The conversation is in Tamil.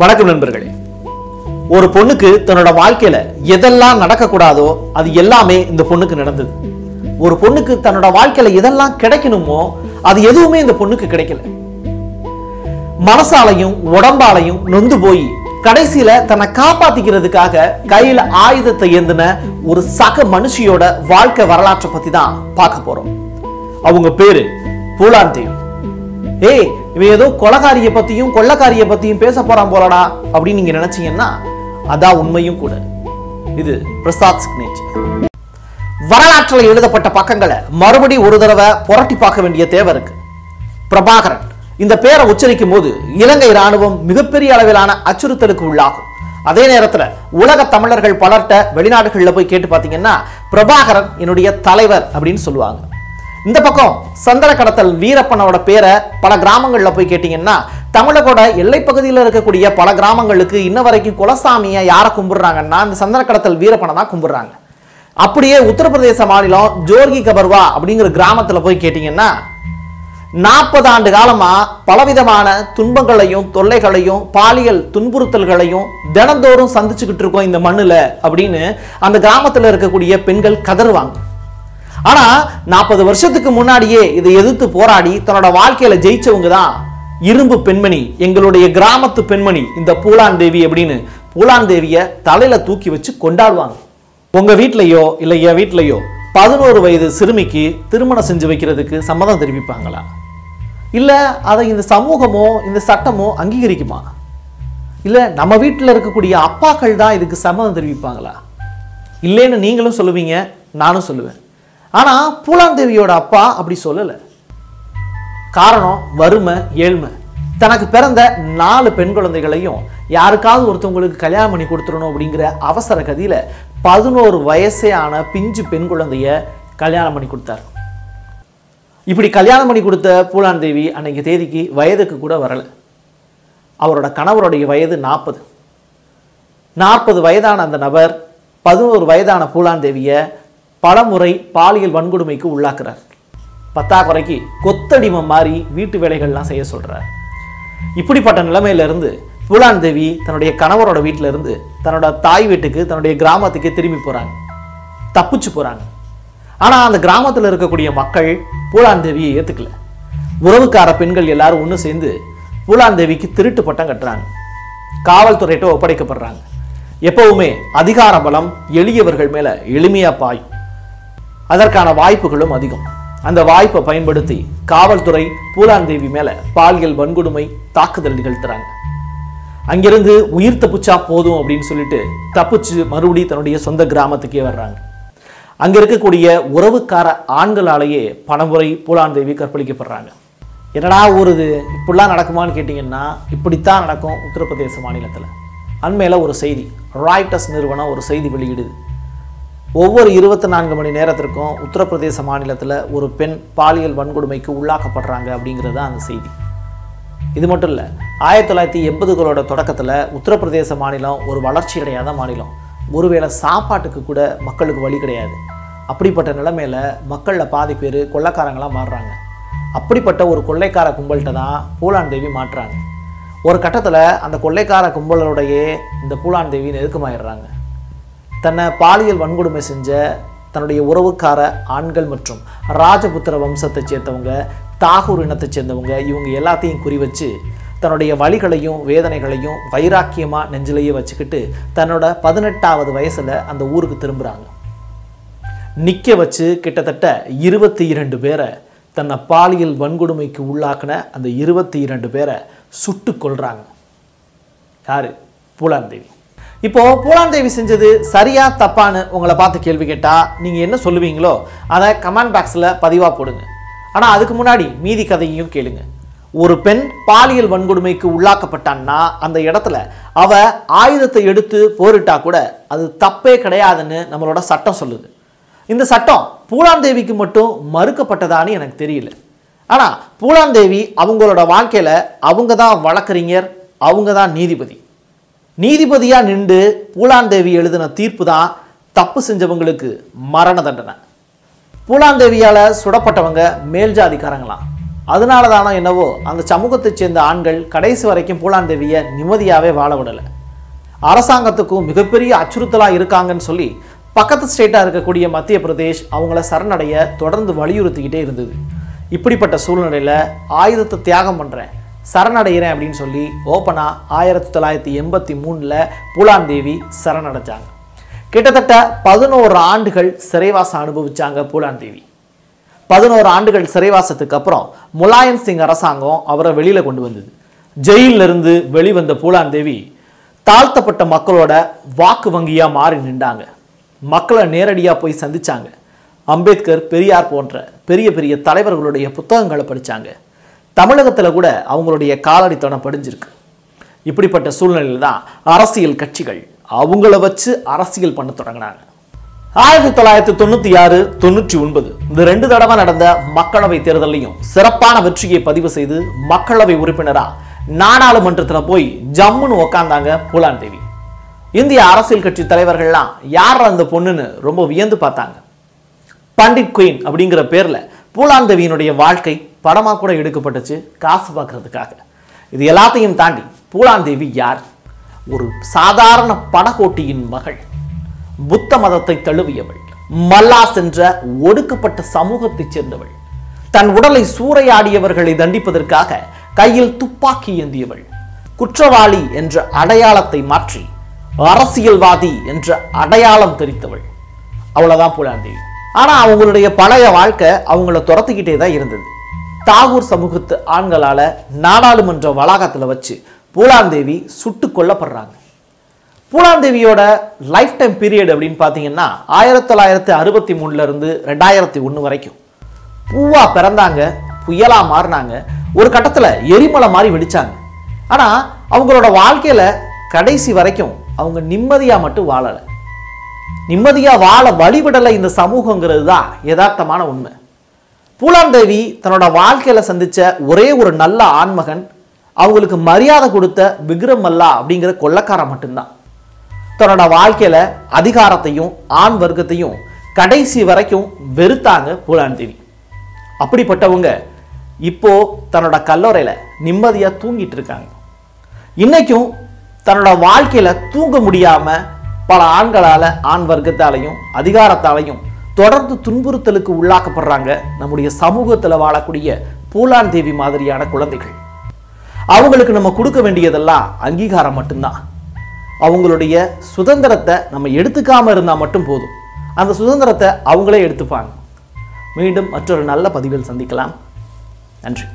வணக்கம் நண்பர்களே. ஒரு பொண்ணுக்கு தன்னோட வாழ்க்கையில எதெல்லாம் நடக்கக்கூடாதோ அது எல்லாமே இந்த பொண்ணுக்கு நடந்தது. ஒரு பொண்ணுக்கு தன்னோட வாழ்க்கையில எதெல்லாம் கிடைக்கணுமோ அது எதுவுமே இந்த பொண்ணுக்கு கிடைக்கல. மனசாலையும் உடம்பாலையும் நொந்து போய் கடைசியில தன்னை காப்பாத்திக்கிறதுக்காக கையில ஆயுதத்தை ஏந்தின ஒரு சக மனுஷியோட வாழ்க்கை வரலாற்றை பத்தி தான் பார்க்க போறோம். அவங்க பேரு பூலாந்தேவி ஏய் இவன் ஏதோ கொலகாரிய பத்தியும் கொள்ளக்காரிய பத்தியும் பேச போறான் போலடா அப்படின்னு நீங்க நினைச்சீங்கன்னா அதான் உண்மையும் கூட. இது பிரசாத் சிக்னேச்சர் வரலாற்றில் எழுதப்பட்ட பக்கங்களை மறுபடி ஒரு தடவை புரட்டி பார்க்க வேண்டிய தேவை இருக்கு. பிரபாகரன் இந்த பேரை உச்சரிக்கும் போது இலங்கை ராணுவம் மிகப்பெரிய அளவிலான அச்சுறுத்தலுக்கு உள்ளாகும். அதே நேரத்துல உலக தமிழர்கள் பலர்கிட்ட வெளிநாடுகள்ல போய் கேட்டு பார்த்தீங்கன்னா பிரபாகரன் என்னுடைய தலைவர் அப்படின்னு சொல்லுவாங்க. இந்த பக்கம் சந்தன கடத்தல் வீரப்பனோட பேரை பல கிராமங்களில் போய் கேட்டிங்கன்னா தமிழகோட எல்லைப்பகுதியில் இருக்கக்கூடிய பல கிராமங்களுக்கு இன்ன வரைக்கும் குலசாமியை யாரை கும்பிட்றாங்கன்னா இந்த சந்தன கடத்தல் வீரப்பனை தான் கும்பிட்றாங்க. அப்படியே உத்தரப்பிரதேச மாநிலம் ஜோர்கி கபர்வா அப்படிங்கிற கிராமத்தில் போய் கேட்டிங்கன்னா நாற்பது ஆண்டு காலமாக பலவிதமான துன்பங்களையும் தொல்லைகளையும் பாலியல் துன்புறுத்தல்களையும் தினந்தோறும் சந்திச்சுக்கிட்டு இருக்கோம் இந்த மண்ணில் அப்படின்னு அந்த கிராமத்தில் இருக்கக்கூடிய பெண்கள் கதறுவாங்க. ஆனால் நாற்பது வருஷத்துக்கு முன்னாடியே இதை எதிர்த்து போராடி தன்னோட வாழ்க்கையில் ஜெயிச்சவங்க தான் இரும்பு பெண்மணி எங்களுடைய கிராமத்து பெண்மணி இந்த பூலான் தேவி அப்படின்னு பூலான் தேவியை தலையில் தூக்கி வச்சு கொண்டாடுவாங்க. உங்கள் வீட்லையோ இல்லை என் வீட்லையோ பதினோரு வயது சிறுமிக்கு திருமணம் செஞ்சு வைக்கிறதுக்கு சம்மதம் தெரிவிப்பாங்களா? இல்லை அதை இந்த சமூகமோ இந்த சட்டமோ அங்கீகரிக்குமா? இல்லை நம்ம வீட்டில் இருக்கக்கூடிய அப்பாக்கள் தான் இதுக்கு சம்மதம் தெரிவிப்பாங்களா? இல்லைன்னு நீங்களும் சொல்லுவீங்க நானும் சொல்லுவேன். ஆனால் பூலாந்தேவியோட அப்பா அப்படி சொல்லலை. காரணம் வறுமை ஏழ்மை. தனக்கு பிறந்த நாலு பெண் குழந்தைகளையும் யாருக்காவது ஒருத்தவங்களுக்கு கல்யாணம் பண்ணி கொடுத்துடணும் அப்படிங்கிற அவசர கதியில் பதினோரு வயசே ஆன பிஞ்சு பெண் குழந்தைய கல்யாணம் பண்ணி கொடுத்தார். இப்படி கல்யாணம் பண்ணி கொடுத்த பூலான் தேவி அன்னைக்கு தேதிக்கு வயதுக்கு கூட வரலை. அவரோட கணவருடைய வயது நாற்பது. நாற்பது வயதான அந்த நபர் பதினோரு வயதான பூலான் தேவியை பலமுறை பாலியல் வன்கொடுமைக்கு உள்ளாக்குறார். பத்தாக்குறைக்கு கொத்தடிமம் மாதிரி வீட்டு வேலைகள்லாம் செய்ய சொல்கிறார் இப்படிப்பட்ட நிலைமையிலிருந்து புலான் தேவி தன்னுடைய கணவரோட வீட்டிலிருந்து தன்னோட தாய் வீட்டுக்கு தன்னுடைய கிராமத்துக்கு திரும்பி போகிறாங்க தப்பிச்சு போகிறாங்க ஆனால் அந்த கிராமத்தில் இருக்கக்கூடிய மக்கள் பூலான் தேவியை ஏற்றுக்கல உறவுக்கார பெண்கள் எல்லாரும் ஒன்று சேர்ந்து பூலான் தேவிக்கு திருட்டு பட்டம் கட்டுறாங்க. காவல்துறையிட்ட ஒப்படைக்கப்படுறாங்க. எப்பவுமே அதிகார பலம் எளியவர்கள் மேலே எளிமையாக பாயும். அதற்கான வாய்ப்புகளும் அதிகம். அந்த வாய்ப்பை பயன்படுத்தி காவல்துறை பூலாந்தேவி மேல பாலியல் வன்கொடுமை தாக்குதல் நிகழ்த்துறாங்க அங்கிருந்து உயிர் தப்பிச்சா போதும் அப்படின்னு சொல்லிட்டு தப்பிச்சு மறுபடி தன்னுடைய சொந்த கிராமத்துக்கே வர்றாங்க. அங்க இருக்கக்கூடிய உறவுக்கார ஆண்களாலேயே பணமுறை பூலாந்தேவி கற்பழிக்கப்படுறாங்க. என்னடா ஒரு இது? இப்படிலாம் நடக்குமான்னு கேட்டிங்கன்னா இப்படித்தான் நடக்கும் உத்தரப்பிரதேச மாநிலத்தில். அண்மையில் ஒரு செய்தி ராய்டஸ் நிறுவனம் ஒரு செய்தி வெளியிடுது. ஒவ்வொரு இருபத்தி நான்கு மணி நேரத்திற்கும் உத்தரப்பிரதேச மாநிலத்தில் ஒரு பெண் பாலியல் வன்கொடுமைக்கு உள்ளாக்கப்படுறாங்க அப்படிங்கிறது தான் அந்த செய்தி. இது மட்டும் இல்லை ஆயிரத்தி தொள்ளாயிரத்தி எண்பதுகளோட தொடக்கத்தில் உத்தரப்பிரதேச மாநிலம் ஒரு வளர்ச்சி அடையாத மாநிலம். ஒருவேளை சாப்பாட்டுக்கு கூட மக்களுக்கு வழி கிடையாது. அப்படிப்பட்ட நிலைமையில் மக்களில் பாதி பேர் கொள்ளைக்காரங்களாக மாறுறாங்க. அப்படிப்பட்ட ஒரு கொள்ளைக்கார கும்பல்கிட்ட தான் பூலான் தேவி மாற்றுறாங்க ஒரு கட்டத்தில் அந்த கொள்ளைக்கார கும்பலோடையே இந்த பூலான் தேவி நெருக்கமாயிடுறாங்க தன்னை பாலியல் வன்கொடுமை செஞ்ச தன்னுடைய உறவுக்கார ஆண்கள் மற்றும் ராஜபுத்திர வம்சத்தைச் சேர்ந்தவங்க தாகூர் இனத்தைச் சேர்ந்தவங்க இவங்க எல்லாத்தையும் குறி வச்சு தன்னுடைய வழிகளையும் வேதனைகளையும் வைராக்கியமாக நெஞ்சிலேயே வச்சுக்கிட்டு தன்னோட பதினெட்டாவது வயசில் அந்த ஊருக்கு திரும்புகிறாங்க நிற்க வச்சு கிட்டத்தட்ட இருபத்தி இரண்டு பேரை தன்னை பாலியல் வன்கொடுமைக்கு உள்ளாக்கின அந்த இருபத்தி இரண்டு பேரை சுட்டு கொள்கிறாங்க யார்? பூலாந்தேவி இப்போ பூலாந்தேவி செஞ்சது சரியா தப்பான்னு உங்களை பார்த்து கேள்வி கேட்டால் நீங்கள் என்ன சொல்லுவீங்களோ அதை கமெண்ட் பாக்ஸில் பதிவாக போடுங்க. ஆனால் அதுக்கு முன்னாடி மீதி கதையையும் கேளுங்க. ஒரு பெண் பாலியல் வன்கொடுமைக்கு உள்ளாக்கப்பட்டான்னா அந்த இடத்துல அவ ஆயுதத்தை எடுத்து போரிட்டா கூட அது தப்பே கிடையாதுன்னு நம்மளோட சட்டம் சொல்லுது. இந்த சட்டம் பூலாந்தேவிக்கு மட்டும் மறுக்கப்பட்டதான்னு எனக்கு தெரியல. ஆனால் பூலாந்தேவி அவங்களோட வாழ்க்கையில் அவங்க தான் வழக்கறிஞர் அவங்க தான் நீதிபதி. நீதிபதியா நின்று பூலாந்தேவி எழுதின தீர்ப்பு தான் தப்பு செஞ்சவங்களுக்கு மரண தண்டனை. பூலாந்தேவியால சுடப்பட்டவங்க மேல் ஜாதிக்காரங்களாம் அதனால தானோ என்னவோ அந்த சமூகத்தைச் சேர்ந்த ஆண்கள் கடைசி வரைக்கும் பூலாந்தேவியை நிம்மதியாகவே வாழ விடலை. அரசாங்கத்துக்கும் மிகப்பெரிய அச்சுறுத்தலாக இருக்காங்கன்னு சொல்லி பக்கத்து ஸ்டேட்டாக இருக்கக்கூடிய மத்திய பிரதேஷ் அவங்கள சரணடைய தொடர்ந்து வலியுறுத்திக்கிட்டே இருந்தது. இப்படிப்பட்ட சூழ்நிலையில் ஆயுதத்தை தியாகம் பண்ணுறேன் சரணடைகிறேன் அப்படின்னு சொல்லி ஓப்பனாக ஆயிரத்தி தொள்ளாயிரத்தி எண்பத்தி மூணில் பூலாந்தேவி சரணடைஞ்சாங்க. கிட்டத்தட்ட பதினோரு ஆண்டுகள் சிறைவாசம் அனுபவிச்சாங்க பூலாந்தேவி. பதினோரு ஆண்டுகள் சிறைவாசத்துக்கு அப்புறம் முலாயம் சிங் அரசாங்கம் அவரை வெளியில் கொண்டு வந்தது. ஜெயிலிருந்து இருந்து வெளிவந்த பூலாந்தேவி தாழ்த்தப்பட்ட மக்களோட வாக்கு வங்கியாக மாறி நின்றாங்க. மக்களை நேரடியாக போய் சந்திச்சாங்க. அம்பேத்கர் பெரியார் போன்ற பெரிய பெரிய தலைவர்களுடைய புத்தகங்களை படித்தாங்க தமிழகத்துல கூட அவங்களுடைய காலடித்தனம் படிஞ்சிருக்கு. இப்படிப்பட்ட சூழ்நிலையில் தான் அரசியல் கட்சிகள் அவங்கள வச்சு அரசியல் பண்ண தொடங்கினாங்க. ஆயிரத்தி தொள்ளாயிரத்தி தொண்ணூத்தி ஆறு தொண்ணூற்றி ஒன்பது இந்த ரெண்டு தடவை நடந்த மக்களவை தேர்தலையும் சிறப்பான வெற்றியை பதிவு செய்து மக்களவை உறுப்பினரா நாடாளுமன்றத்துல போய் ஜம்முன்னு உக்காந்தாங்க பூலான் தேவி இந்திய அரசியல் கட்சி தலைவர்கள்லாம் யார் அந்த பொண்ணுன்னு ரொம்ப வியந்து பார்த்தாங்க. பண்டிட் குயின் அப்படிங்கிற பேர்ல பூலாந்தேவியினுடைய வாழ்க்கை படமா கூட எடுக்கப்பட்டுச்சு காசு பார்க்கறதுக்காக. இது எல்லாத்தையும் தாண்டி பூலாந்தேவி யார்? ஒரு சாதாரண படகோட்டியின் மகள் புத்த மதத்தை தழுவியவள் மல்லாஸ் என்ற ஒடுக்கப்பட்ட சமூகத்தைச் சேர்ந்தவள் தன் உடலை சூறையாடியவர்களை தண்டிப்பதற்காக கையில் துப்பாக்கி ஏந்தியவள் குற்றவாளி என்ற அடையாளத்தை மாற்றி அரசியல்வாதி என்ற அடையாளம் தெரித்தவள். அவ்வளவுதான் பூலாந்தேவி. ஆனா அவங்களுடைய பழைய வாழ்க்கை அவங்கள துரத்துக்கிட்டே தான் இருந்தது. தாகூர் சமூகத்து ஆண்களால் நாடாளுமன்ற வளாகத்தில் வச்சு பூலாந்தேவி சுட்டு கொல்லப்படுறாங்க. பூலாந்தேவியோட லைஃப் டைம் பீரியட் அப்படின்னு பார்த்தீங்கன்னா ஆயிரத்தி தொள்ளாயிரத்தி அறுபத்தி மூணுலேருந்து ரெண்டாயிரத்தி ஒன்று வரைக்கும். பூவாக பிறந்தாங்க புயலாக மாறினாங்க ஒரு கட்டத்தில் எரிமலை மாதிரி வெடித்தாங்க ஆனால் அவங்களோட வாழ்க்கையில் கடைசி வரைக்கும் அவங்க நிம்மதியாக மட்டும் வாழலை. நிம்மதியாக வாழ வழிவிடலை இந்த சமூகங்கிறது தான் யதார்த்தமான உண்மை. பூலாந்தேவி தன்னோட வாழ்க்கையில் சந்தித்த ஒரே ஒரு நல்ல ஆண்மகன் அவங்களுக்கு மரியாதை கொடுத்த விக்ரம் மல்லா அப்படிங்கிற கொள்ளக்காரன் மட்டும்தான். தன்னோட வாழ்க்கையில் அதிகாரத்தையும் ஆண் வர்க்கத்தையும் கடைசி வரைக்கும் வெறுத்தாங்க பூலாந்தேவி அப்படிப்பட்டவங்க இப்போ தன்னோட கல்லறையில் நிம்மதியாக தூங்கிட்டு இருக்காங்க. இன்றைக்கும் தன்னோட வாழ்க்கையில் தூங்க முடியாமல் பல ஆண்களால் ஆண் வர்க்கத்தாலையும் அதிகாரத்தாலையும் தொடர்ந்து துன்புறுத்தலுக்கு உள்ளாக்கப்படுறாங்க நம்முடைய சமூகத்தில் வாழக்கூடிய பூலான் தேவி மாதிரியான குழந்தைகள். அவங்களுக்கு நம்ம கொடுக்க வேண்டியதெல்லாம் அங்கீகாரம் மட்டும்தான். அவங்களுடைய சுதந்திரத்தை நம்ம எடுத்துக்காமல் இருந்தால் மட்டும் போதும். அந்த சுதந்திரத்தை அவங்களே எடுத்துப்பாங்க. மீண்டும் மற்றொரு நல்ல பதிவில் சந்திக்கலாம். நன்றி.